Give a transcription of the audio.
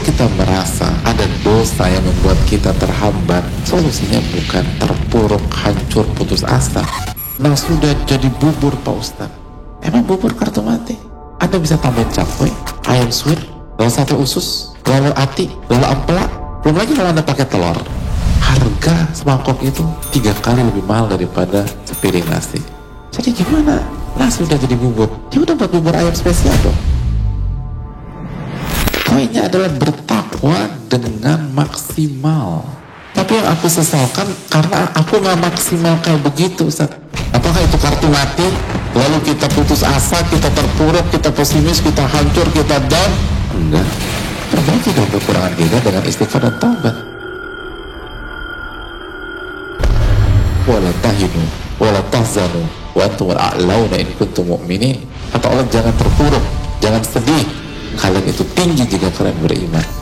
kita merasa ada dosa yang membuat kita terhambat, solusinya bukan terpuruk, hancur, putus asa. Nah sudah jadi bubur Pak Ustaz. Emang bubur kartu mati? Anda bisa tambahin cakwe, ayam suwir, lalu sate usus, lalu ati, lalu ampela, belum lagi kalau Anda pakai telur. Harga semangkok itu tiga kali lebih mahal daripada sepiring nasi. Jadi gimana? Nasi udah jadi bubur, ya udah buat bubur ayam spesial dong. Poinnya adalah bertakwa dengan maksimal. Tapi yang aku sesalkan karena aku nggak maksimal kayak begitu, Ustaz. Apakah itu kartu mati? Lalu kita putus asa, kita terpuruk, kita pesimis, kita hancur, kita down? Enggak. Perbaiki dong kekurangan kita dengan istighfar dan taubat. Wala tahinu, wala tahzanu, wa antum a'launa in kuntum. Kata Allah jangan terpuruk, jangan sedih. Kalian itu tinggi jika kalian beriman.